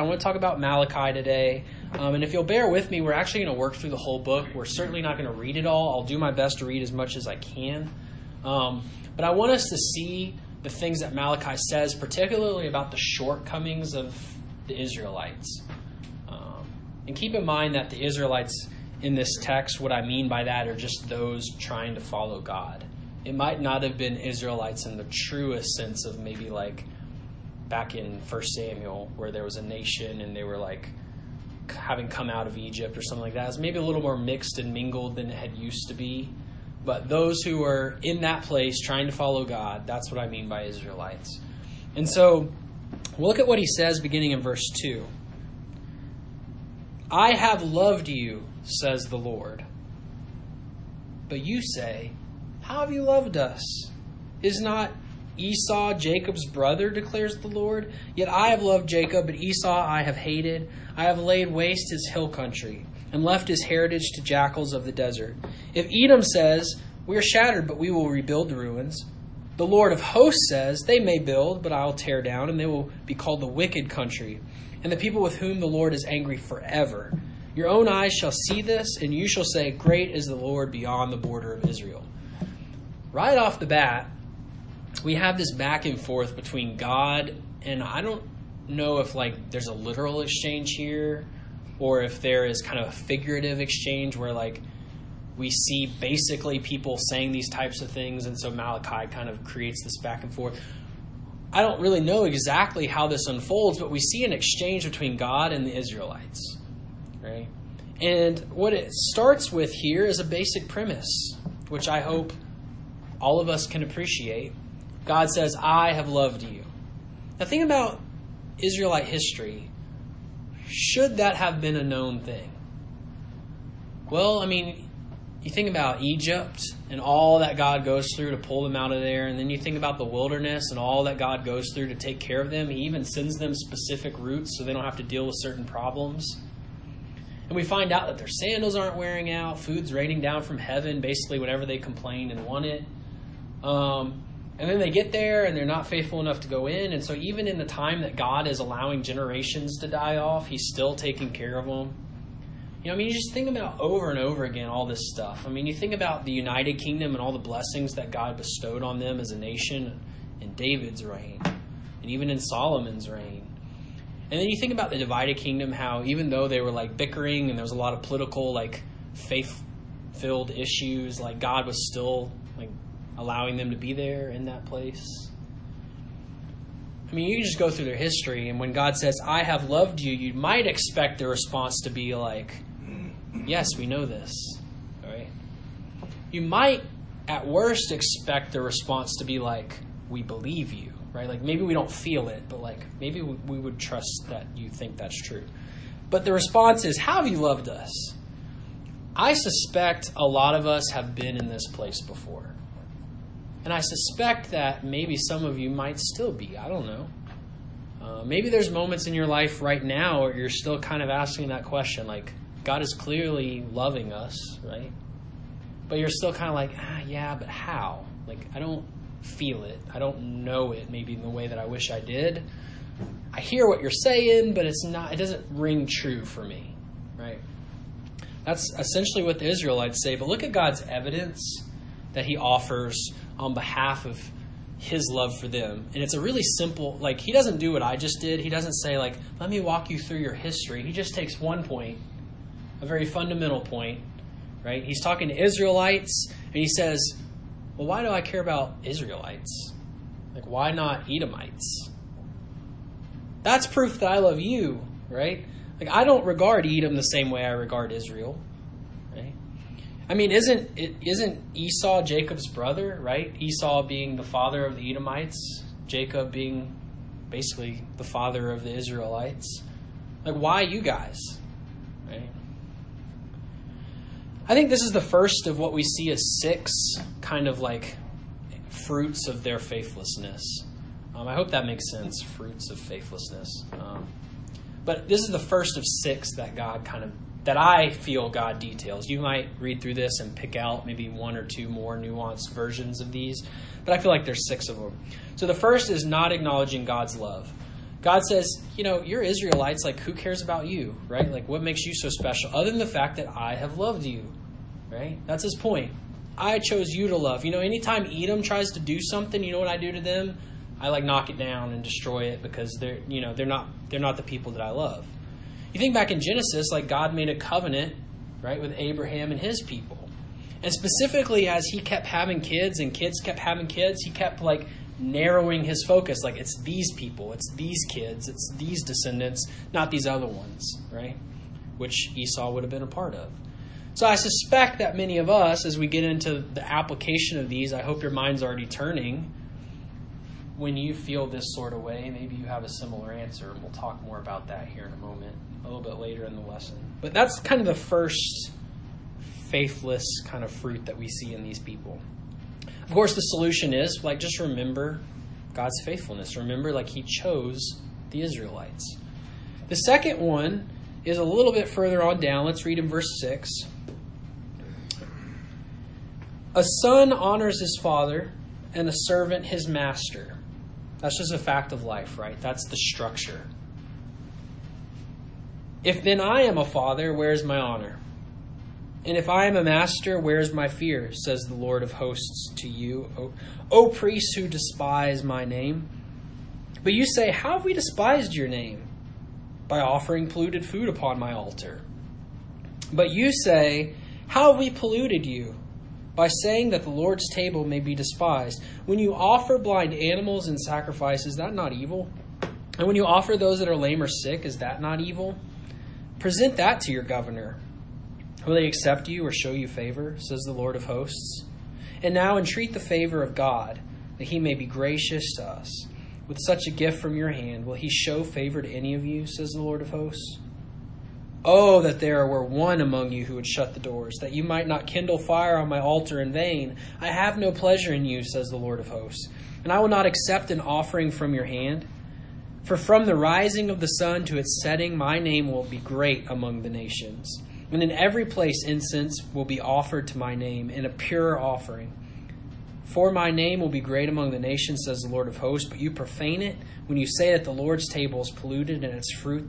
I want to talk about Malachi today. Um, and if you'll bear with me, we're actually going to work through the whole book. We're certainly not going to read it all. I'll do my best to read as much as I can. Um, but I want us to see the things that Malachi says, particularly about the shortcomings of the Israelites. Um, and keep in mind that the Israelites in this text, what I mean by that are just those trying to follow God. It might not have been Israelites in the truest sense of maybe like back in First Samuel, where there was a nation and they were like having come out of Egypt or something like that. It's maybe a little more mixed and mingled than it had used to be. But those who were in that place trying to follow God, that's what I mean by Israelites. And so look at what he says beginning in verse 2. I have loved you, says the Lord. But you say, How have you loved us? Is not Esau Jacob's brother, declares the Lord? Yet I have loved Jacob, but Esau I have hated. I have laid waste his hill country, and left his heritage to jackals of the desert. If Edom says, We are shattered, but we will rebuild the ruins, the Lord of hosts says, They may build, but I will tear down, and they will be called the wicked country, and the people with whom the Lord is angry forever. Your own eyes shall see this, and you shall say, Great is the Lord beyond the border of Israel. Right off the bat, we have this back and forth between God and I don't know if like there's a literal exchange here or if there is kind of a figurative exchange where like we see basically people saying these types of things and so Malachi kind of creates this back and forth. I don't really know exactly how this unfolds, but we see an exchange between God and the Israelites. Right? And what it starts with here is a basic premise, which I hope all of us can appreciate God says, I have loved you. Now, think about Israelite history. Should that have been a known thing? Well, I mean, you think about Egypt and all that God goes through to pull them out of there, and then you think about the wilderness and all that God goes through to take care of them. He even sends them specific routes so they don't have to deal with certain problems. And we find out that their sandals aren't wearing out, food's raining down from heaven basically whenever they complain and want it. Um, and then they get there and they're not faithful enough to go in. And so, even in the time that God is allowing generations to die off, He's still taking care of them. You know, I mean, you just think about over and over again all this stuff. I mean, you think about the United Kingdom and all the blessings that God bestowed on them as a nation in David's reign and even in Solomon's reign. And then you think about the divided kingdom, how even though they were like bickering and there was a lot of political, like faith filled issues, like God was still like allowing them to be there in that place. I mean, you just go through their history, and when God says, I have loved you, you might expect the response to be like, Yes, we know this. Right? You might, at worst, expect the response to be like, We believe you. Right? Like maybe we don't feel it, but like maybe we would trust that you think that's true. But the response is, How have you loved us? I suspect a lot of us have been in this place before. And I suspect that maybe some of you might still be. I don't know. Uh, maybe there's moments in your life right now where you're still kind of asking that question like, God is clearly loving us, right? But you're still kind of like, ah, yeah, but how? Like, I don't feel it. I don't know it maybe in the way that I wish I did. I hear what you're saying, but it's not, it doesn't ring true for me, right? That's essentially what the Israelites say. But look at God's evidence that he offers on behalf of his love for them. And it's a really simple, like, he doesn't do what I just did. He doesn't say, like, let me walk you through your history. He just takes one point, a very fundamental point, right? He's talking to Israelites, and he says, well, why do I care about Israelites? Like, why not Edomites? That's proof that I love you, right? Like, I don't regard Edom the same way I regard Israel. I mean, isn't isn't Esau Jacob's brother, right? Esau being the father of the Edomites, Jacob being basically the father of the Israelites. Like, why you guys? Right? I think this is the first of what we see as six kind of like fruits of their faithlessness. Um, I hope that makes sense. Fruits of faithlessness. Um, but this is the first of six that God kind of that I feel God details. You might read through this and pick out maybe one or two more nuanced versions of these, but I feel like there's six of them. So the first is not acknowledging God's love. God says, you know, you're Israelites, like, who cares about you, right? Like, what makes you so special, other than the fact that I have loved you, right? That's his point. I chose you to love. You know, anytime Edom tries to do something, you know what I do to them? I like knock it down and destroy it because they're, you know, they're not they're not the people that I love. You think back in Genesis, like God made a covenant, right, with Abraham and his people. And specifically as he kept having kids and kids kept having kids, he kept like narrowing his focus like it's these people, it's these kids, it's these descendants, not these other ones, right? Which Esau would have been a part of. So I suspect that many of us, as we get into the application of these, I hope your mind's already turning. When you feel this sort of way, maybe you have a similar answer, and we'll talk more about that here in a moment, a little bit later in the lesson. But that's kind of the first faithless kind of fruit that we see in these people. Of course, the solution is like just remember God's faithfulness. Remember, like He chose the Israelites. The second one is a little bit further on down. Let's read in verse 6. A son honors his father, and a servant his master. That's just a fact of life, right? That's the structure. If then I am a father, where is my honor? And if I am a master, where is my fear? Says the Lord of hosts to you, O, o priests who despise my name. But you say, How have we despised your name? By offering polluted food upon my altar. But you say, How have we polluted you? By saying that the Lord's table may be despised. When you offer blind animals in sacrifice, is that not evil? And when you offer those that are lame or sick, is that not evil? Present that to your governor. Will they accept you or show you favor, says the Lord of hosts? And now entreat the favor of God, that he may be gracious to us. With such a gift from your hand, will he show favor to any of you, says the Lord of hosts? Oh, that there were one among you who would shut the doors, that you might not kindle fire on my altar in vain. I have no pleasure in you, says the Lord of hosts, and I will not accept an offering from your hand. For from the rising of the sun to its setting, my name will be great among the nations. And in every place incense will be offered to my name in a pure offering. For my name will be great among the nations, says the Lord of hosts, but you profane it when you say that the Lord's table is polluted and its fruit,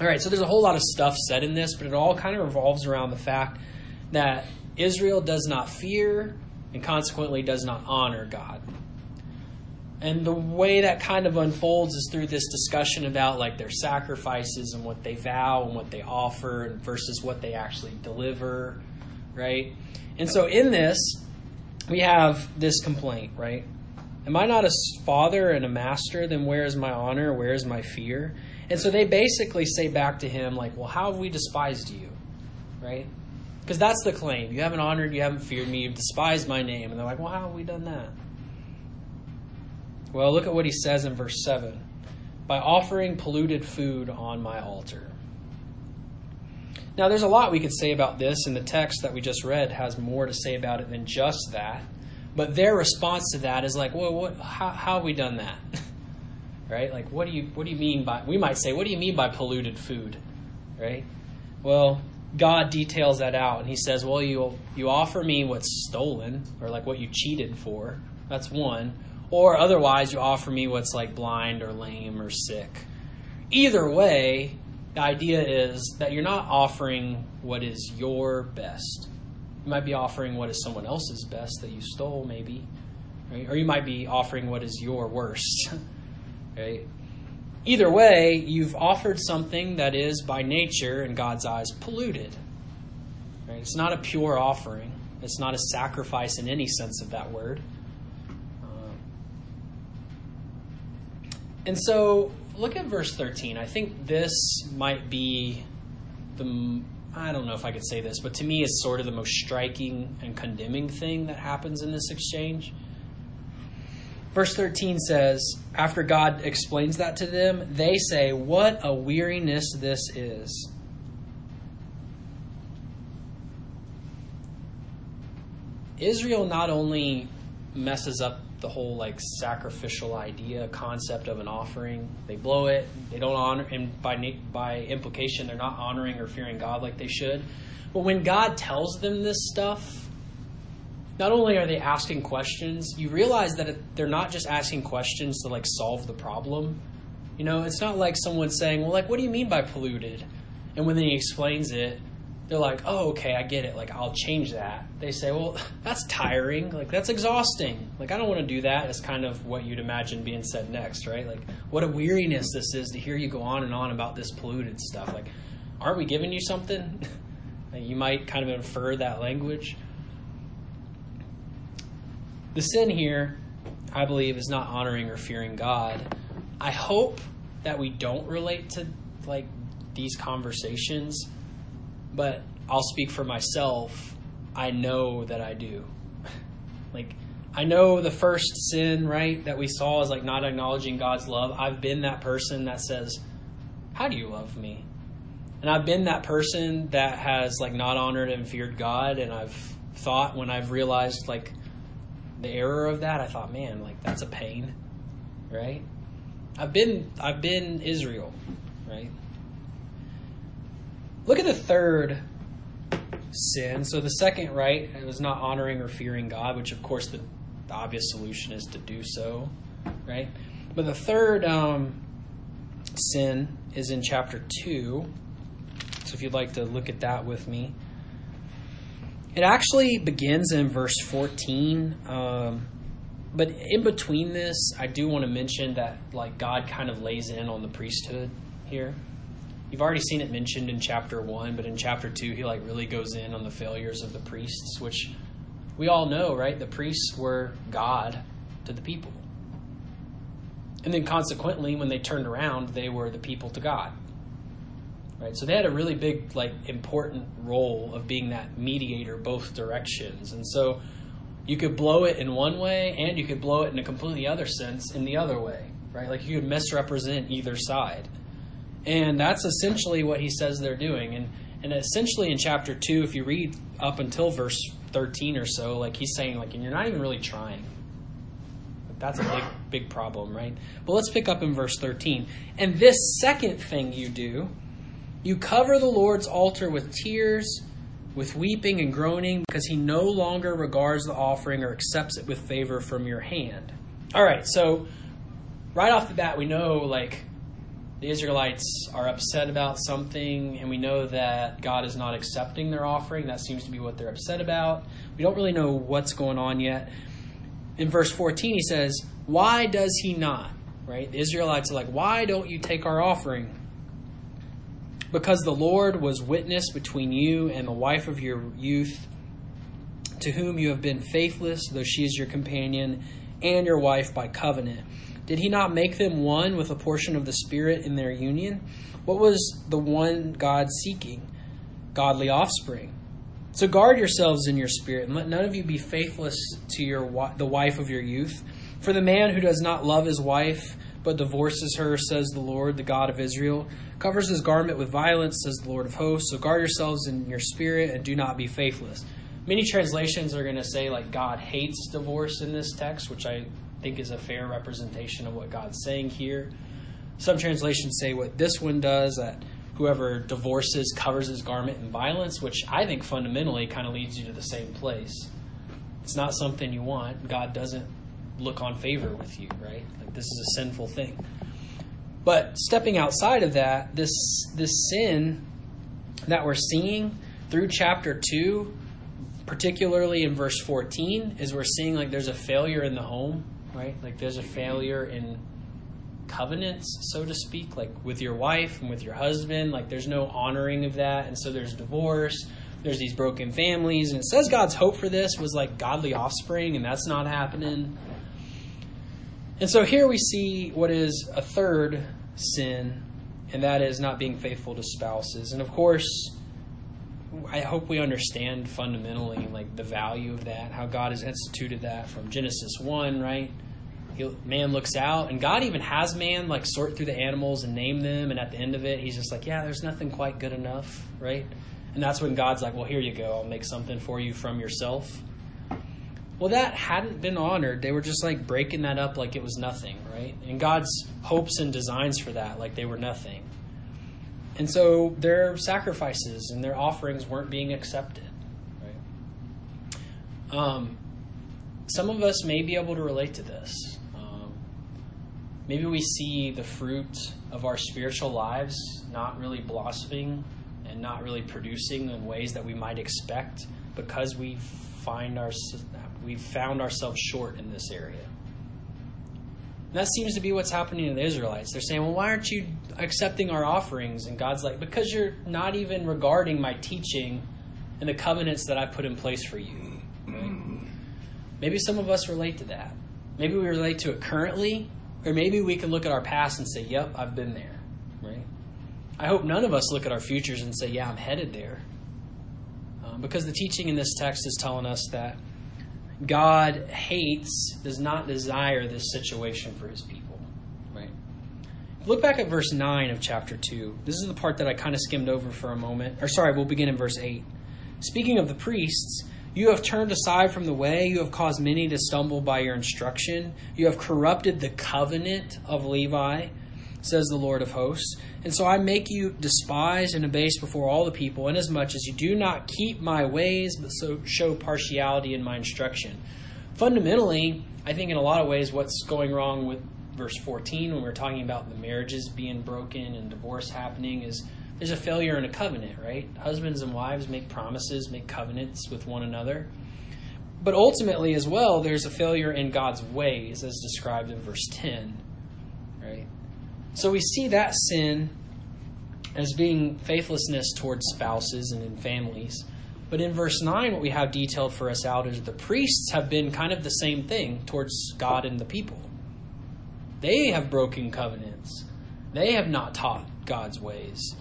All right, so there's a whole lot of stuff said in this, but it all kind of revolves around the fact that Israel does not fear and consequently does not honor God. And the way that kind of unfolds is through this discussion about like their sacrifices and what they vow and what they offer versus what they actually deliver, right? And so in this, we have this complaint, right? Am I not a father and a master? Then where is my honor? Where is my fear? And so they basically say back to him, like, well, how have we despised you? Right? Because that's the claim. You haven't honored, you haven't feared me, you've despised my name. And they're like, well, how have we done that? Well, look at what he says in verse 7 by offering polluted food on my altar. Now, there's a lot we could say about this, and the text that we just read has more to say about it than just that. But their response to that is like, well, what, how, how have we done that? right? Like, what do you what do you mean by? We might say, what do you mean by polluted food? Right? Well, God details that out, and He says, well, you you offer me what's stolen, or like what you cheated for. That's one. Or otherwise, you offer me what's like blind or lame or sick. Either way, the idea is that you're not offering what is your best. You might be offering what is someone else's best that you stole, maybe. Right? Or you might be offering what is your worst. Either way, you've offered something that is by nature, in God's eyes, polluted. Right? It's not a pure offering. It's not a sacrifice in any sense of that word. And so look at verse 13. I think this might be the, I don't know if I could say this, but to me, it's sort of the most striking and condemning thing that happens in this exchange. Verse 13 says, after God explains that to them, they say, What a weariness this is. Israel not only messes up the whole like sacrificial idea concept of an offering they blow it they don't honor and by by implication they're not honoring or fearing god like they should but when god tells them this stuff not only are they asking questions you realize that they're not just asking questions to like solve the problem you know it's not like someone saying well like what do you mean by polluted and when he explains it they're like, oh, okay, I get it. Like, I'll change that. They say, well, that's tiring. Like, that's exhausting. Like, I don't want to do that. It's kind of what you'd imagine being said next, right? Like, what a weariness this is to hear you go on and on about this polluted stuff. Like, aren't we giving you something? you might kind of infer that language. The sin here, I believe, is not honoring or fearing God. I hope that we don't relate to, like, these conversations but I'll speak for myself. I know that I do. like, I know the first sin, right, that we saw is like not acknowledging God's love. I've been that person that says, How do you love me? And I've been that person that has like not honored and feared God. And I've thought when I've realized like the error of that, I thought, man, like that's a pain, right? I've been I've been Israel, right? Look at the third sin. So the second, right, it was not honoring or fearing God, which of course the, the obvious solution is to do so, right? But the third um, sin is in chapter 2. So if you'd like to look at that with me. It actually begins in verse 14. Um, but in between this, I do want to mention that like God kind of lays in on the priesthood here. You've already seen it mentioned in chapter 1, but in chapter 2, he like really goes in on the failures of the priests, which we all know, right? The priests were God to the people. And then consequently, when they turned around, they were the people to God. Right? So they had a really big, like, important role of being that mediator both directions. And so you could blow it in one way and you could blow it in a completely other sense in the other way. Right? Like you could misrepresent either side. And that's essentially what he says they're doing. And and essentially in chapter two, if you read up until verse thirteen or so, like he's saying, like, and you're not even really trying. That's a big, big problem, right? But let's pick up in verse 13. And this second thing you do, you cover the Lord's altar with tears, with weeping and groaning, because he no longer regards the offering or accepts it with favor from your hand. All right, so right off the bat, we know, like, the Israelites are upset about something, and we know that God is not accepting their offering. That seems to be what they're upset about. We don't really know what's going on yet. In verse 14, he says, Why does he not? Right? The Israelites are like, Why don't you take our offering? Because the Lord was witness between you and the wife of your youth, to whom you have been faithless, though she is your companion and your wife by covenant. Did he not make them one with a portion of the Spirit in their union? What was the one God seeking? Godly offspring. So guard yourselves in your spirit, and let none of you be faithless to your the wife of your youth. For the man who does not love his wife, but divorces her, says the Lord, the God of Israel, covers his garment with violence, says the Lord of hosts. So guard yourselves in your spirit, and do not be faithless. Many translations are going to say like God hates divorce in this text, which I think is a fair representation of what God's saying here. Some translations say what this one does that whoever divorces covers his garment in violence, which I think fundamentally kind of leads you to the same place. It's not something you want. God doesn't look on favor with you, right? Like this is a sinful thing. But stepping outside of that, this this sin that we're seeing through chapter 2, particularly in verse 14, is we're seeing like there's a failure in the home right? Like there's a failure in covenants, so to speak, like with your wife and with your husband. Like there's no honoring of that. And so there's divorce, there's these broken families. And it says God's hope for this was like godly offspring, and that's not happening. And so here we see what is a third sin, and that is not being faithful to spouses. And of course, I hope we understand fundamentally like the value of that, how God has instituted that from Genesis 1, right? he, man looks out, and God even has man like sort through the animals and name them, and at the end of it, he's just like, yeah, there's nothing quite good enough, right? And that's when God's like, well, here you go, I'll make something for you from yourself. Well, that hadn't been honored. They were just like breaking that up like it was nothing, right? And God's hopes and designs for that, like they were nothing. And so their sacrifices and their offerings weren't being accepted, right? Um, some of us may be able to relate to this. Um, maybe we see the fruit of our spiritual lives not really blossoming and not really producing in ways that we might expect because we find our we've found ourselves short in this area. And that seems to be what's happening to the Israelites. They're saying, "Well, why aren't you accepting our offerings?" And God's like, "Because you're not even regarding my teaching and the covenants that I put in place for you." Right? Maybe some of us relate to that. Maybe we relate to it currently, or maybe we can look at our past and say, "Yep, I've been there." Right? I hope none of us look at our futures and say, "Yeah, I'm headed there." Um, because the teaching in this text is telling us that God hates, does not desire this situation for his people. Right? Look back at verse 9 of chapter 2. This is the part that I kind of skimmed over for a moment. Or sorry, we'll begin in verse 8. Speaking of the priests, you have turned aside from the way, you have caused many to stumble by your instruction, you have corrupted the covenant of Levi, says the Lord of hosts. And so I make you despised and abased before all the people, inasmuch as you do not keep my ways, but so show partiality in my instruction. Fundamentally, I think in a lot of ways, what's going wrong with verse 14 when we're talking about the marriages being broken and divorce happening is there's a failure in a covenant, right? Husbands and wives make promises, make covenants with one another. But ultimately, as well, there's a failure in God's ways, as described in verse 10, right? So we see that sin as being faithlessness towards spouses and in families. But in verse 9, what we have detailed for us out is the priests have been kind of the same thing towards God and the people. They have broken covenants, they have not taught God's ways.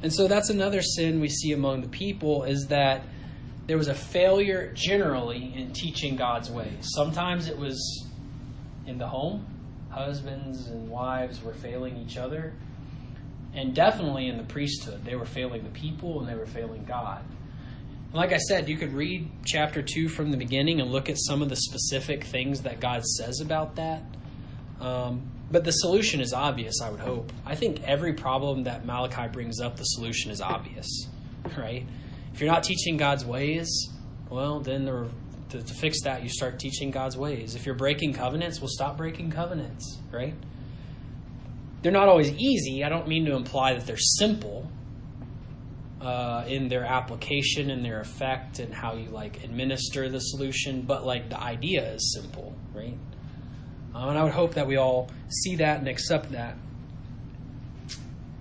And so that's another sin we see among the people is that there was a failure generally in teaching God's ways. Sometimes it was in the home, husbands and wives were failing each other. And definitely in the priesthood, they were failing the people and they were failing God. like I said, you could read chapter 2 from the beginning and look at some of the specific things that God says about that. Um, but the solution is obvious, I would hope. I think every problem that Malachi brings up, the solution is obvious, right? If you're not teaching God's ways, well, then the, to, to fix that, you start teaching God's ways. If you're breaking covenants, well, stop breaking covenants, right? They're not always easy. I don't mean to imply that they're simple uh, in their application and their effect and how you like administer the solution, but like the idea is simple, right? Um, and I would hope that we all see that and accept that.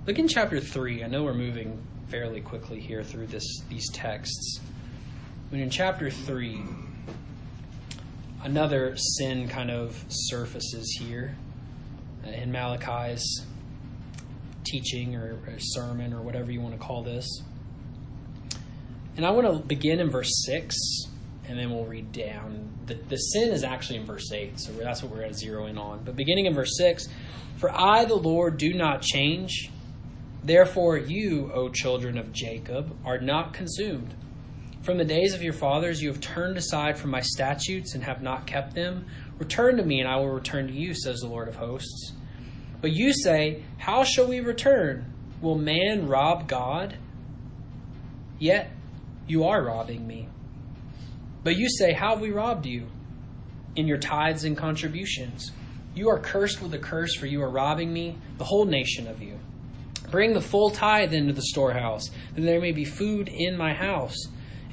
Look in chapter 3. I know we're moving fairly quickly here through this these texts. But in chapter 3, another sin kind of surfaces here uh, in Malachi's teaching or, or sermon or whatever you want to call this. And I want to begin in verse 6 and then we'll read down. The, the sin is actually in verse 8, so that's what we're going to zero in on. But beginning in verse 6 For I, the Lord, do not change. Therefore, you, O children of Jacob, are not consumed. From the days of your fathers, you have turned aside from my statutes and have not kept them. Return to me, and I will return to you, says the Lord of hosts. But you say, How shall we return? Will man rob God? Yet you are robbing me. But you say, How have we robbed you? In your tithes and contributions. You are cursed with a curse, for you are robbing me, the whole nation of you. Bring the full tithe into the storehouse, that there may be food in my house,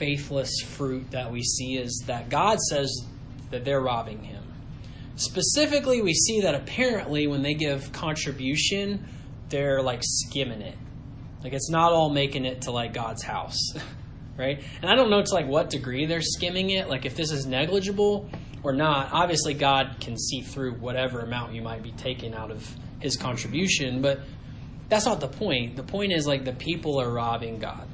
faithless fruit that we see is that God says that they're robbing him. specifically, we see that apparently when they give contribution, they're like skimming it. Like it's not all making it to like God's house, right? And I don't know to like what degree they're skimming it. Like if this is negligible or not. Obviously, God can see through whatever amount you might be taking out of His contribution, but that's not the point. The point is like the people are robbing God.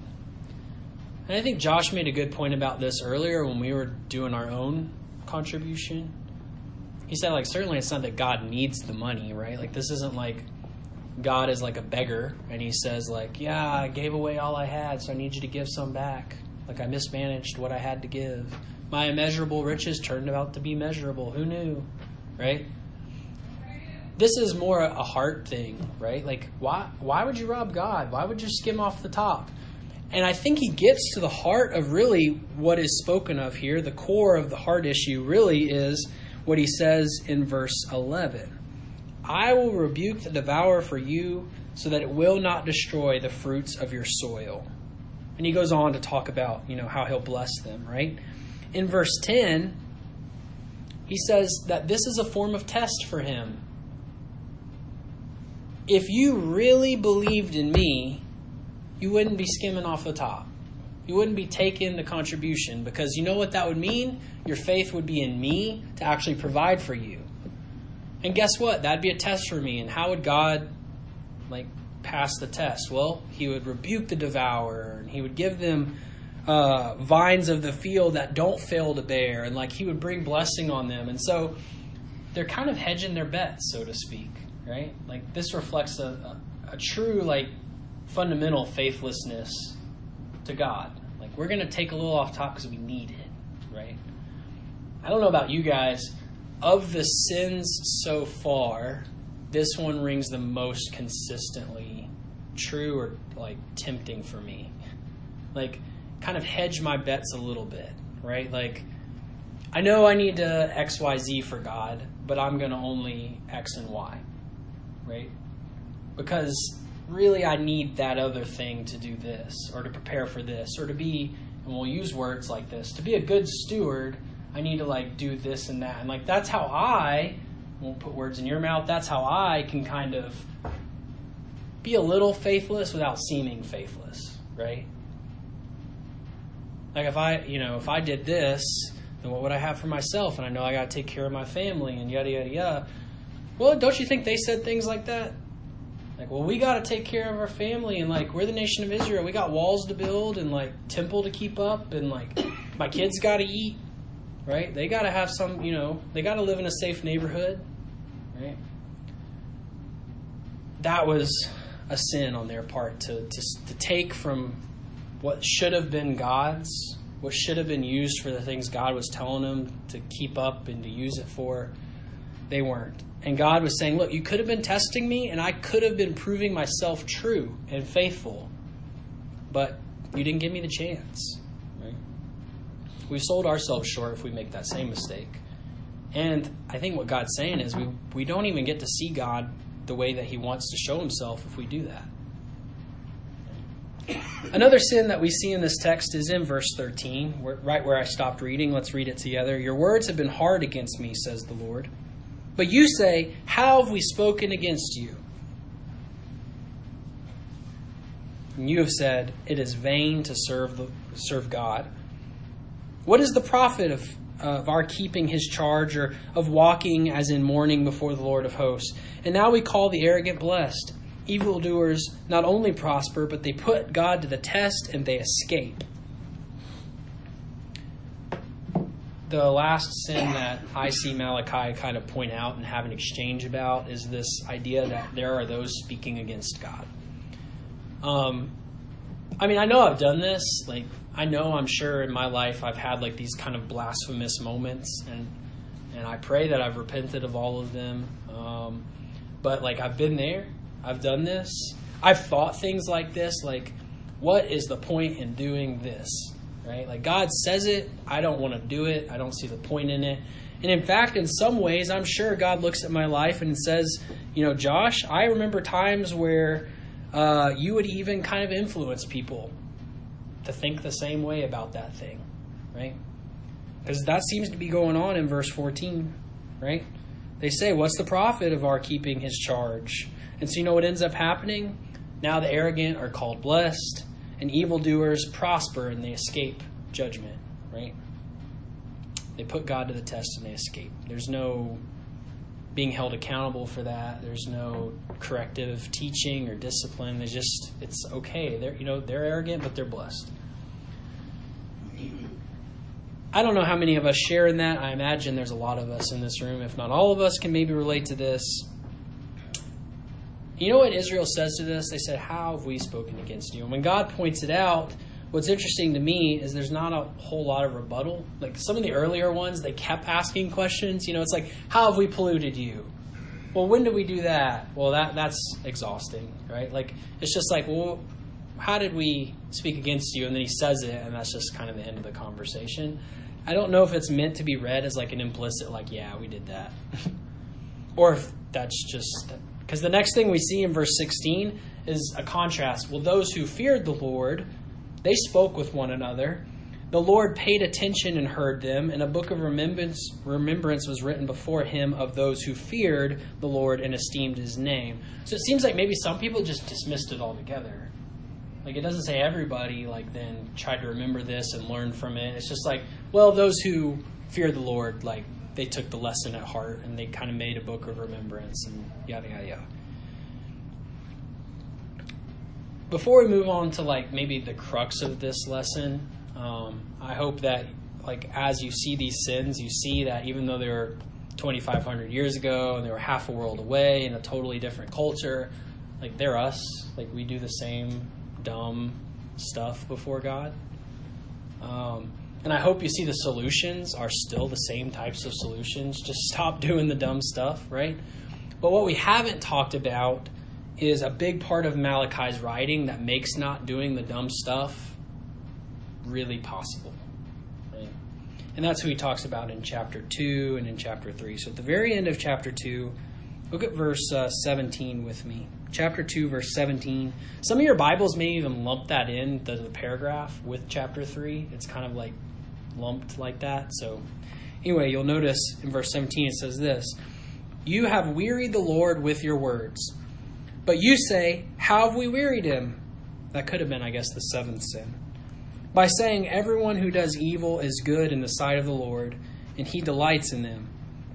And I think Josh made a good point about this earlier when we were doing our own contribution. He said, like, certainly it's not that God needs the money, right? Like, this isn't like God is like a beggar and he says, like, yeah, I gave away all I had, so I need you to give some back. Like, I mismanaged what I had to give. My immeasurable riches turned out to be measurable. Who knew, right? This is more a heart thing, right? Like, why, why would you rob God? Why would you skim off the top? And I think he gets to the heart of really what is spoken of here. The core of the heart issue really is what he says in verse 11 I will rebuke the devourer for you so that it will not destroy the fruits of your soil. And he goes on to talk about, you know, how he'll bless them, right? In verse 10, he says that this is a form of test for him. If you really believed in me, you wouldn't be skimming off the top. You wouldn't be taking the contribution because you know what that would mean? Your faith would be in me to actually provide for you. And guess what? That'd be a test for me. And how would God like pass the test? Well, he would rebuke the devourer and he would give them uh, vines of the field that don't fail to bear, and like he would bring blessing on them. And so they're kind of hedging their bets, so to speak, right? Like this reflects a, a, a true like fundamental faithlessness to God. Like we're going to take a little off top because we need it, right? I don't know about you guys. Of the sins so far, this one rings the most consistently true or like tempting for me. Like kind of hedge my bets a little bit, right? Like I know I need to XYZ for God, but I'm going to only X and Y, right? Because really I need that other thing to do this or to prepare for this or to be and we'll use words like this to be a good steward I need to like do this and that. And like that's how I won't put words in your mouth that's how I can kind of be a little faithless without seeming faithless right? Like if I you know if I did this then what would I have for myself? And I know I got to take care of my family and yada yada yada. Well don't you think they said things like that like, well, we got to take care of our family, and like, we're the nation of Israel. We got walls to build, and like, temple to keep up, and like, my kids got to eat, right? They got to have some, you know, they got to live in a safe neighborhood, right? That was a sin on their part to, to, to take from what should have been God's, what should have been used for the things God was telling them to keep up and to use it for. They weren't. And God was saying, Look, you could have been testing me, and I could have been proving myself true and faithful, but you didn't give me the chance. Right? We've sold ourselves short if we make that same mistake. And I think what God's saying is we, we don't even get to see God the way that He wants to show Himself if we do that. Another sin that we see in this text is in verse 13, right where I stopped reading. Let's read it together. Your words have been hard against me, says the Lord. But you say, How have we spoken against you? And you have said, It is vain to serve, the, serve God. What is the profit of, of our keeping his charge or of walking as in mourning before the Lord of hosts? And now we call the arrogant blessed. Evildoers not only prosper, but they put God to the test and they escape. The last sin that I see Malachi kind of point out and have an exchange about is this idea that there are those speaking against God. Um, I mean, I know I've done this. Like, I know I'm sure in my life I've had like these kind of blasphemous moments, and and I pray that I've repented of all of them. Um, but like, I've been there. I've done this. I've thought things like this. Like, what is the point in doing this? Right? Like God says it, I don't want to do it, I don't see the point in it. And in fact, in some ways, I'm sure God looks at my life and says, you know, Josh, I remember times where uh, you would even kind of influence people to think the same way about that thing, right? Because that seems to be going on in verse 14, right? They say, What's the profit of our keeping his charge? And so, you know what ends up happening? Now the arrogant are called blessed, and evildoers prosper and they escape judgment, right? They put God to the test and they escape. There's no being held accountable for that. There's no corrective teaching or discipline. There's just it's okay. They're you know they're arrogant, but they're blessed. I don't know how many of us share in that. I imagine there's a lot of us in this room, if not all of us, can maybe relate to this. You know what Israel says to this? They said, How have we spoken against you? And when God points it out, what's interesting to me is there's not a whole lot of rebuttal. Like some of the earlier ones, they kept asking questions. You know, it's like, How have we polluted you? Well, when did we do that? Well, that that's exhausting, right? Like it's just like, well, how did we speak against you? And then he says it, and that's just kind of the end of the conversation. I don't know if it's meant to be read as like an implicit, like, yeah, we did that. or if that's just because the next thing we see in verse 16 is a contrast. Well, those who feared the Lord, they spoke with one another. The Lord paid attention and heard them, and a book of remembrance, remembrance was written before him of those who feared the Lord and esteemed his name. So it seems like maybe some people just dismissed it altogether. Like it doesn't say everybody like then tried to remember this and learn from it. It's just like, well, those who fear the Lord, like they took the lesson at heart and they kind of made a book of remembrance and yada yada yada. Before we move on to like maybe the crux of this lesson, um, I hope that like as you see these sins, you see that even though they were 2,500 years ago and they were half a world away in a totally different culture, like they're us. Like we do the same dumb stuff before God. Um, and I hope you see the solutions are still the same types of solutions. Just stop doing the dumb stuff, right? But what we haven't talked about is a big part of Malachi's writing that makes not doing the dumb stuff really possible. And that's who he talks about in chapter 2 and in chapter 3. So at the very end of chapter 2, look at verse uh, 17 with me. Chapter 2, verse 17. Some of your Bibles may even lump that in, the, the paragraph, with chapter 3. It's kind of like lumped like that. So, anyway, you'll notice in verse 17 it says this You have wearied the Lord with your words. But you say, How have we wearied him? That could have been, I guess, the seventh sin. By saying, Everyone who does evil is good in the sight of the Lord, and he delights in them.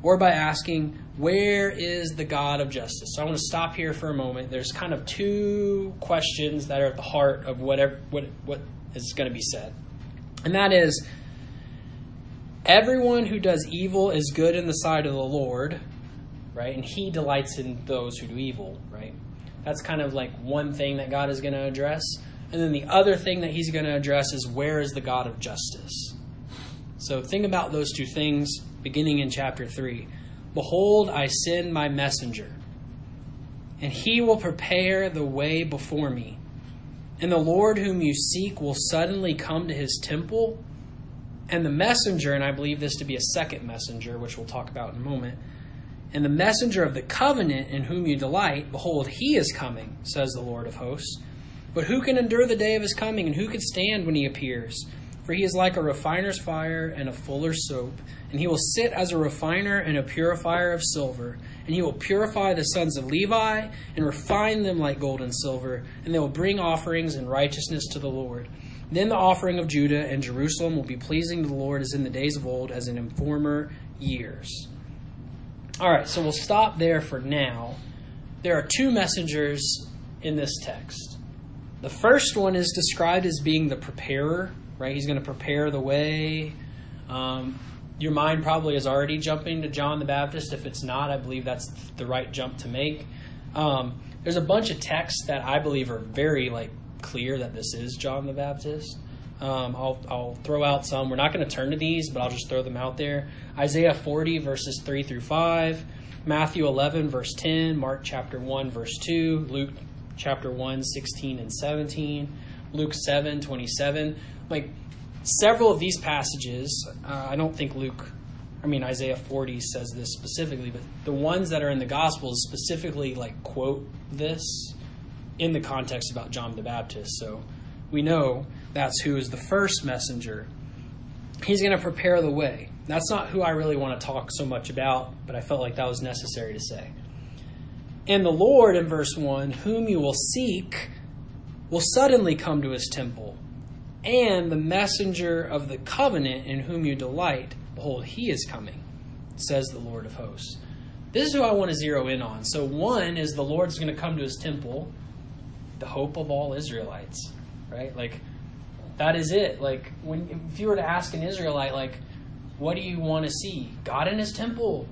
Or by asking, Where is the God of justice? So I want to stop here for a moment. There's kind of two questions that are at the heart of whatever what what is going to be said. And that is Everyone who does evil is good in the sight of the Lord, right? And he delights in those who do evil, right? That's kind of like one thing that God is going to address. And then the other thing that he's going to address is where is the God of justice? So think about those two things beginning in chapter 3. Behold, I send my messenger, and he will prepare the way before me. And the Lord whom you seek will suddenly come to his temple and the messenger, and I believe this to be a second messenger, which we'll talk about in a moment, and the messenger of the covenant in whom you delight, behold, he is coming, says the Lord of hosts. But who can endure the day of his coming, and who can stand when he appears? For he is like a refiner's fire and a fuller's soap, and he will sit as a refiner and a purifier of silver. And he will purify the sons of Levi and refine them like gold and silver, and they will bring offerings in righteousness to the Lord. Then the offering of Judah and Jerusalem will be pleasing to the Lord as in the days of old, as in former years. All right, so we'll stop there for now. There are two messengers in this text. The first one is described as being the preparer, right? He's going to prepare the way. Um, your mind probably is already jumping to John the Baptist. If it's not, I believe that's the right jump to make. Um, there's a bunch of texts that I believe are very like clear that this is John the Baptist. Um, I'll, I'll throw out some. We're not going to turn to these, but I'll just throw them out there. Isaiah 40, verses 3 through 5, Matthew 11, verse 10, Mark chapter 1, verse 2, Luke chapter 1, 16 and 17, Luke 7, 27. Like several of these passages, uh, I don't think Luke, I mean, Isaiah 40 says this specifically, but the ones that are in the Gospels specifically like quote this in the context about John the Baptist. So we know that's who is the first messenger. he's going to prepare the way. That's not who I really want to talk so much about, but I felt like that was necessary to say. And the Lord, in verse 1, whom you will seek, will suddenly come to his temple. And the messenger of the covenant in whom you delight, behold, he is coming, says the Lord of hosts. This is who I want to zero in on. So, one is the Lord's going to come to his temple, the hope of all Israelites, right? Like, that is it. Like, when if you were to ask an Israelite, like, what do you want to see? God in his temple.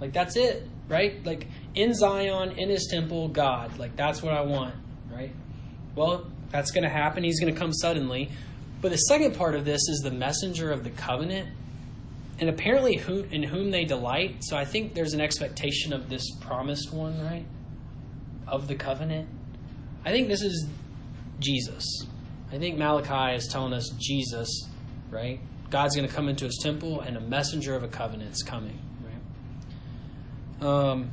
Like, that's it, right? Like, in Zion, in his temple, God. Like, that's what I want, right? Well, that's going to happen. He's going to come suddenly. But the second part of this is the messenger of the covenant and apparently who, in whom they delight. So I think there's an expectation of this promised one, right? Of the covenant. I think this is Jesus. I think Malachi is telling us Jesus, right? God's going to come into his temple and a messenger of a covenant is coming, right? Um,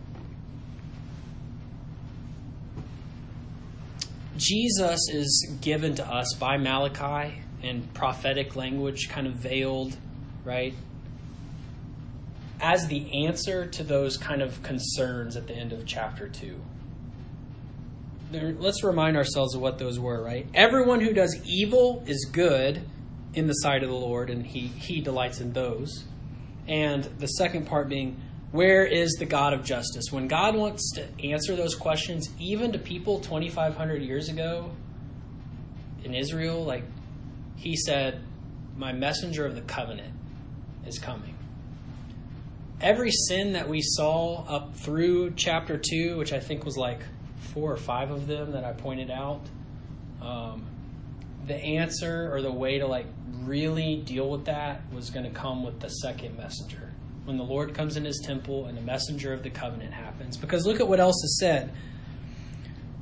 Jesus is given to us by Malachi in prophetic language, kind of veiled, right? as the answer to those kind of concerns at the end of chapter 2. Let's remind ourselves of what those were, right? Everyone who does evil is good in the sight of the Lord, and he, he delights in those. And the second part being, where is the God of justice? When God wants to answer those questions, even to people 2,500 years ago in Israel, like he said, My messenger of the covenant is coming every sin that we saw up through chapter 2, which I think was like four or five of them that I pointed out, um, the answer or the way to like really deal with that was going to come with the second messenger. When the Lord comes in his temple and the messenger of the covenant happens. Because look at what else is said.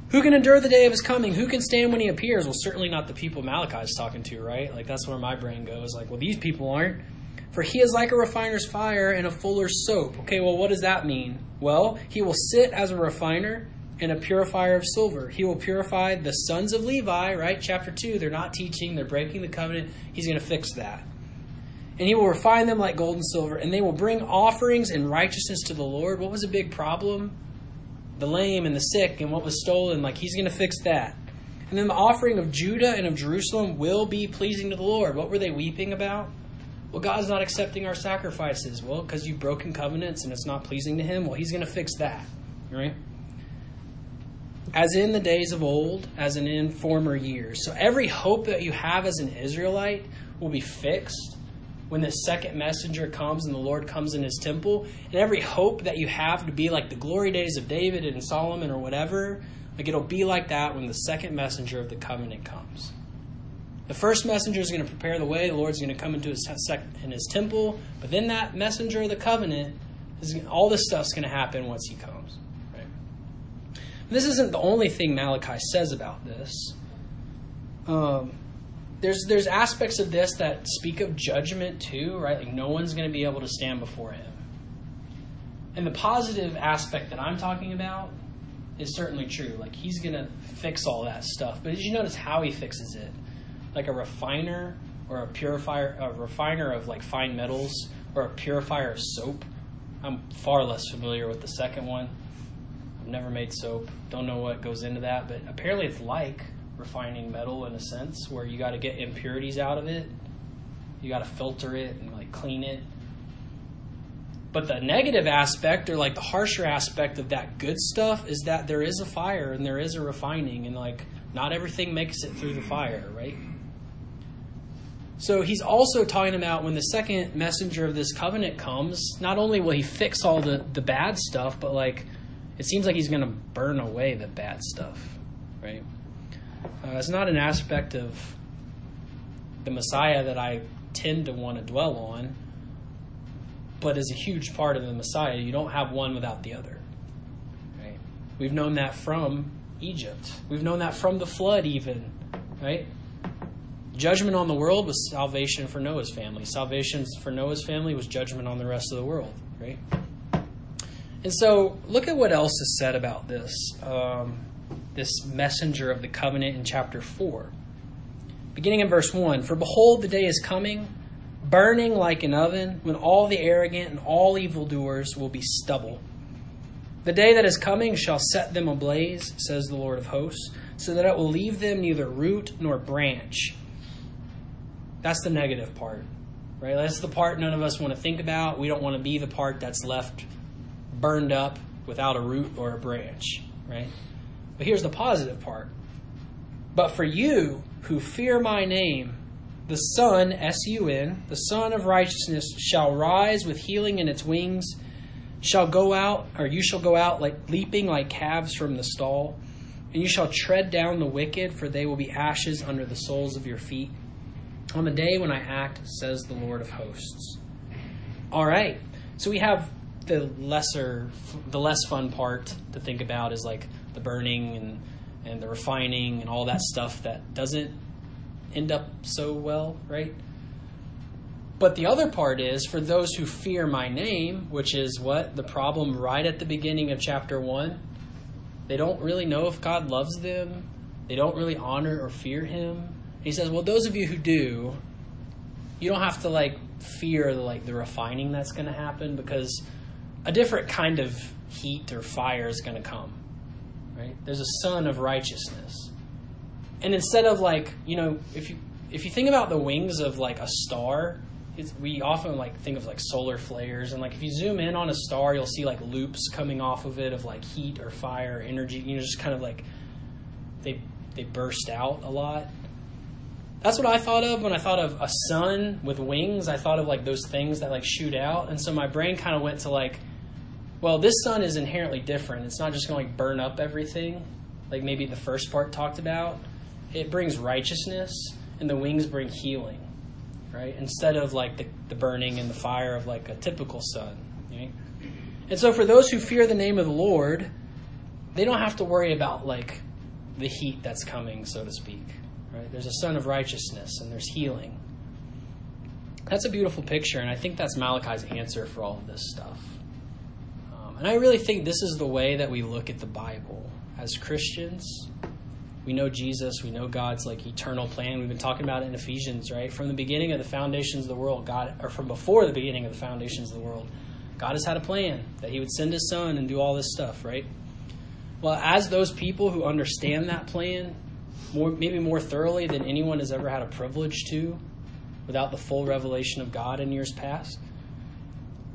Who can endure the day of his coming? Who can stand when he appears? Well, certainly not the people Malachi is talking to, right? Like, that's where my brain goes. Like, well, these people aren't. For he is like a refiner's fire and a fuller's soap. Okay, well, what does that mean? Well, he will sit as a refiner and a purifier of silver. He will purify the sons of Levi, right? Chapter 2, they're not teaching, they're breaking the covenant. He's going to fix that. And he will refine them like gold and silver, and they will bring offerings and righteousness to the Lord. What was a big problem? The lame and the sick and what was stolen. Like, he's going to fix that. And then the offering of Judah and of Jerusalem will be pleasing to the Lord. What were they weeping about? Well, God's not accepting our sacrifices. Well, because you've broken covenants and it's not pleasing to Him. Well, He's going to fix that, right? As in the days of old, as in, in former years. So every hope that you have as an Israelite will be fixed when the second messenger comes and the Lord comes in His temple. And every hope that you have to be like the glory days of David and Solomon or whatever, like it'll be like that when the second messenger of the covenant comes. The first messenger is going to prepare the way. The Lord's going to come into his, in his temple. But then that messenger of the covenant, is, all this stuff's going to happen once he comes. This isn't the only thing Malachi says about this. Um, there's there's aspects of this that speak of judgment too, right? Like no one's going to be able to stand before him. And the positive aspect that I'm talking about is certainly true. Like he's going to fix all that stuff. But did you notice how he fixes it? like a refiner or a purifier, a refiner of like fine metals or a purifier of soap. I'm far less familiar with the second one. Never made soap. Don't know what goes into that, but apparently it's like refining metal in a sense where you got to get impurities out of it. You got to filter it and like clean it. But the negative aspect or like the harsher aspect of that good stuff is that there is a fire and there is a refining and like not everything makes it through the fire, right? So he's also talking about when the second messenger of this covenant comes, not only will he fix all the, the bad stuff, but like it seems like he's going to burn away the bad stuff, right? Uh, it's not an aspect of the Messiah that I tend to want to dwell on, but is a huge part of the Messiah. You don't have one without the other. Right? We've known that from Egypt. We've known that from the flood, even, right? Judgment on the world was salvation for Noah's family. Salvation for Noah's family was judgment on the rest of the world, right? And so, look at what else is said about this um, this messenger of the covenant in chapter 4. Beginning in verse 1 For behold, the day is coming, burning like an oven, when all the arrogant and all evildoers will be stubble. The day that is coming shall set them ablaze, says the Lord of hosts, so that it will leave them neither root nor branch. That's the negative part, right? That's the part none of us want to think about. We don't want to be the part that's left burned up without a root or a branch, right? But here's the positive part. But for you who fear my name, the Sun, S U N, the Sun of righteousness, shall rise with healing in its wings, shall go out, or you shall go out like leaping like calves from the stall, and you shall tread down the wicked, for they will be ashes under the soles of your feet. On the day when I act, says the Lord of hosts. All right, so we have the lesser, the less fun part to think about is like the burning and and the refining and all that stuff that doesn't end up so well, right? But the other part is for those who fear my name, which is what the problem right at the beginning of chapter 1. They don't really know if God loves them. They don't really honor or fear him. He says, "Well, those of you who do, you don't have to like fear the, like the refining that's going to happen because a different kind of heat or fire is going to come right? There's a sun of righteousness. And instead of like, you know, if you if you think about the wings of like a star, we often like think of like solar flares and like if you zoom in on a star, you'll see like loops coming off of it of like heat or fire, or energy, you know, just kind of like they they burst out a lot. That's what I thought of when I thought of a sun with wings. I thought of like those things that like shoot out, and so my brain kind of went to like well, this sun is inherently different. It's not just going to like burn up everything, like maybe the first part talked about. It brings righteousness, and the wings bring healing, right? Instead of like the, the burning and the fire of like a typical sun. And so, for those who fear the name of the Lord, they don't have to worry about like the heat that's coming, so to speak. Right? There's a sun of righteousness, and there's healing. That's a beautiful picture, and I think that's Malachi's answer for all of this stuff. And I really think this is the way that we look at the Bible as Christians. We know Jesus, we know God's like eternal plan. We've been talking about it in Ephesians, right? From the beginning of the foundations of the world, God or from before the beginning of the foundations of the world, God has had a plan that he would send his son and do all this stuff, right? Well, as those people who understand that plan more maybe more thoroughly than anyone has ever had a privilege to without the full revelation of God in years past,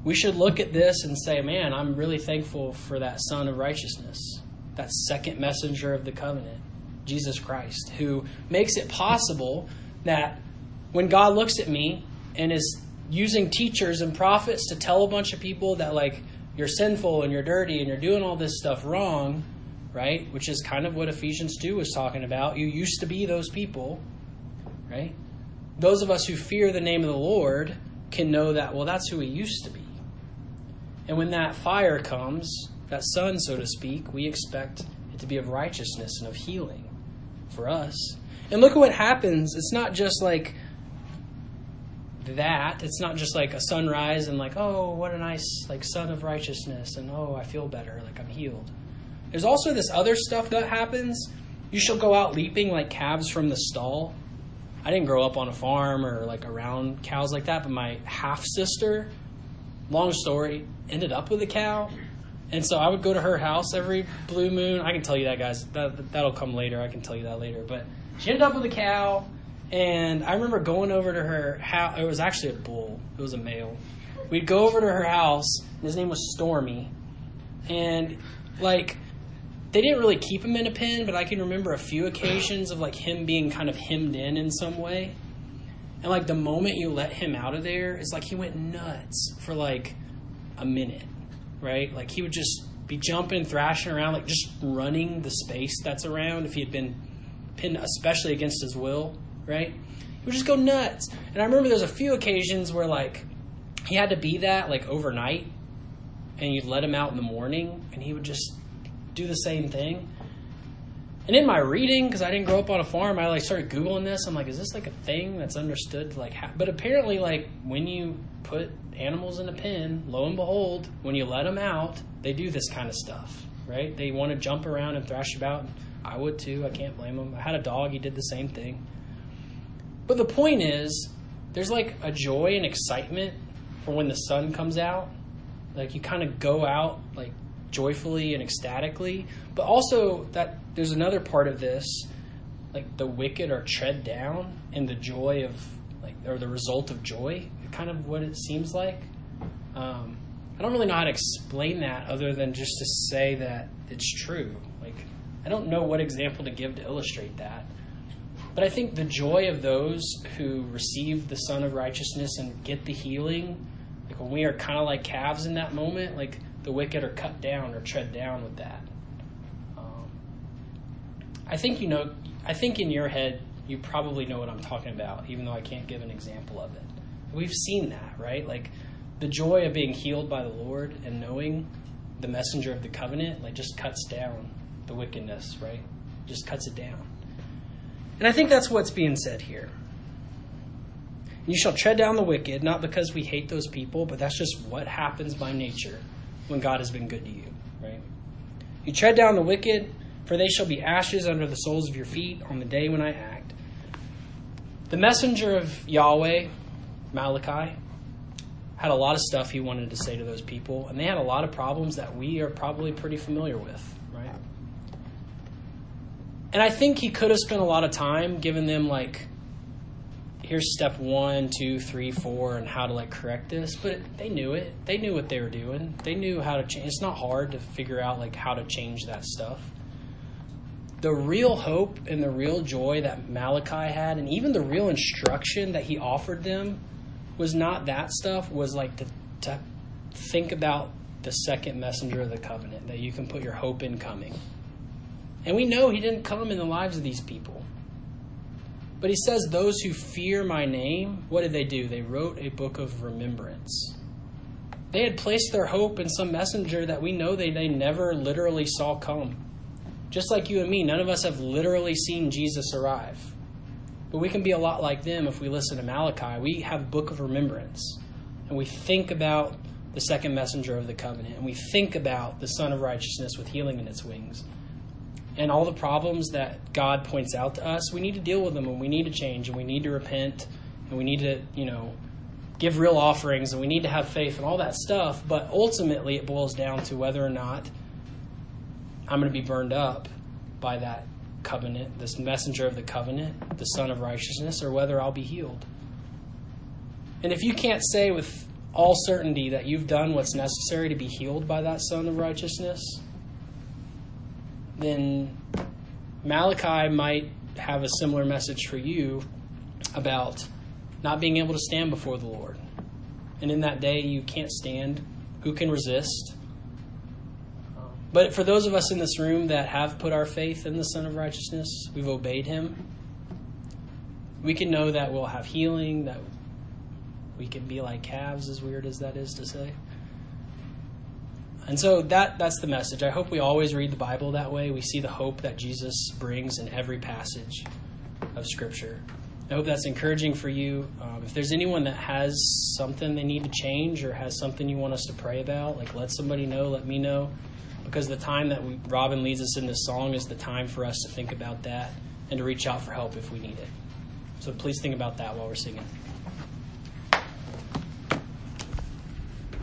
we should look at this and say, man, I'm really thankful for that Son of righteousness, that second messenger of the covenant, Jesus Christ, who makes it possible that when God looks at me and is using teachers and prophets to tell a bunch of people that, like, you're sinful and you're dirty and you're doing all this stuff wrong, right? Which is kind of what Ephesians 2 was talking about. You used to be those people, right? Those of us who fear the name of the Lord can know that, well, that's who we used to be. And when that fire comes, that sun, so to speak, we expect it to be of righteousness and of healing for us. And look at what happens. It's not just like that. It's not just like a sunrise and like, oh, what a nice like sun of righteousness and oh, I feel better, like I'm healed. There's also this other stuff that happens. You shall go out leaping like calves from the stall. I didn't grow up on a farm or like around cows like that, but my half sister long story, ended up with a cow. And so I would go to her house every blue moon. I can tell you that, guys. That, that'll come later. I can tell you that later. But she ended up with a cow. And I remember going over to her house. It was actually a bull, it was a male. We'd go over to her house. his name was Stormy. And, like, they didn't really keep him in a pen, but I can remember a few occasions of, like, him being kind of hemmed in in some way. And like the moment you let him out of there, it's like he went nuts for like a minute, right? Like he would just be jumping, thrashing around, like just running the space that's around if he had been pinned, especially against his will, right? He would just go nuts. And I remember there's a few occasions where like he had to be that like overnight, and you'd let him out in the morning, and he would just do the same thing. And in my reading, because I didn't grow up on a farm, I like started googling this. I'm like, is this like a thing that's understood? Like, how? but apparently, like when you put animals in a pen, lo and behold, when you let them out, they do this kind of stuff, right? They want to jump around and thrash about. I would too. I can't blame them. I had a dog. He did the same thing. But the point is, there's like a joy and excitement for when the sun comes out. Like you kind of go out like joyfully and ecstatically, but also that there's another part of this, like the wicked are tread down in the joy of like or the result of joy, kind of what it seems like. Um, I don't really know how to explain that other than just to say that it's true. Like I don't know what example to give to illustrate that. But I think the joy of those who receive the Son of Righteousness and get the healing, like when we are kind of like calves in that moment, like the wicked are cut down or tread down with that. Um, I think you know. I think in your head you probably know what I'm talking about, even though I can't give an example of it. We've seen that, right? Like the joy of being healed by the Lord and knowing the messenger of the covenant, like just cuts down the wickedness, right? Just cuts it down. And I think that's what's being said here. You shall tread down the wicked, not because we hate those people, but that's just what happens by nature when God has been good to you, right? You tread down the wicked, for they shall be ashes under the soles of your feet on the day when I act. The messenger of Yahweh, Malachi, had a lot of stuff he wanted to say to those people, and they had a lot of problems that we are probably pretty familiar with, right? And I think he could have spent a lot of time giving them like here's step one, two, three, four, and how to like correct this. But they knew it. They knew what they were doing. They knew how to change. It's not hard to figure out like how to change that stuff. The real hope and the real joy that Malachi had, and even the real instruction that he offered them, was not that stuff. Was like to, to think about the second messenger of the covenant that you can put your hope in coming. And we know he didn't come in the lives of these people. But he says, Those who fear my name, what did they do? They wrote a book of remembrance. They had placed their hope in some messenger that we know they, they never literally saw come. Just like you and me, none of us have literally seen Jesus arrive. But we can be a lot like them if we listen to Malachi. We have a book of remembrance. And we think about the second messenger of the covenant. And we think about the Son of Righteousness with healing in its wings and all the problems that God points out to us, we need to deal with them and we need to change and we need to repent and we need to, you know, give real offerings and we need to have faith and all that stuff. But ultimately, it boils down to whether or not I'm going to be burned up by that covenant, this messenger of the covenant, the Son of Righteousness, or whether I'll be healed. And if you can't say with all certainty that you've done what's necessary to be healed by that Son of Righteousness, then Malachi might have a similar message for you about not being able to stand before the Lord. And in that day, you can't stand. Who can resist? But for those of us in this room that have put our faith in the Son of Righteousness, we've obeyed him, we can know that we'll have healing, that we can be like calves, as weird as that is to say. And so that that's the message. I hope we always read the Bible that way. We see the hope that Jesus brings in every passage of Scripture. I hope that's encouraging for you. Um, if there's anyone that has something they need to change or has something you want us to pray about, like let somebody know, let me know, because the time that we, Robin leads us in this song is the time for us to think about that and to reach out for help if we need it. So please think about that while we're singing.